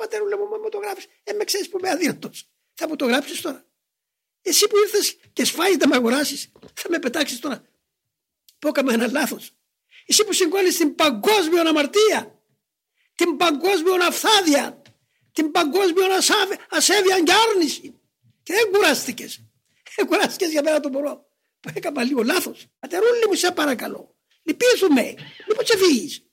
πατέρα μου, μου το γράφεις. Ε, με ξέρεις που είμαι αδύνατος. Θα μου το γράψεις τώρα. Εσύ που ήρθες και σφάει με αγοράσεις, θα με πετάξεις τώρα. Που έκανα ένα λάθος. Εσύ που συγκώνεις την παγκόσμια αμαρτία, την παγκόσμια αφθάδεια, την παγκόσμια ασέβεια και άρνηση. Και δεν κουράστηκες. Δεν κουράστηκες για μένα το μπορώ. Που έκανα λίγο λάθος. Πατερούλη μου, σε παρακαλώ. Λυπίζουμε. Μήπως σε φύγεις.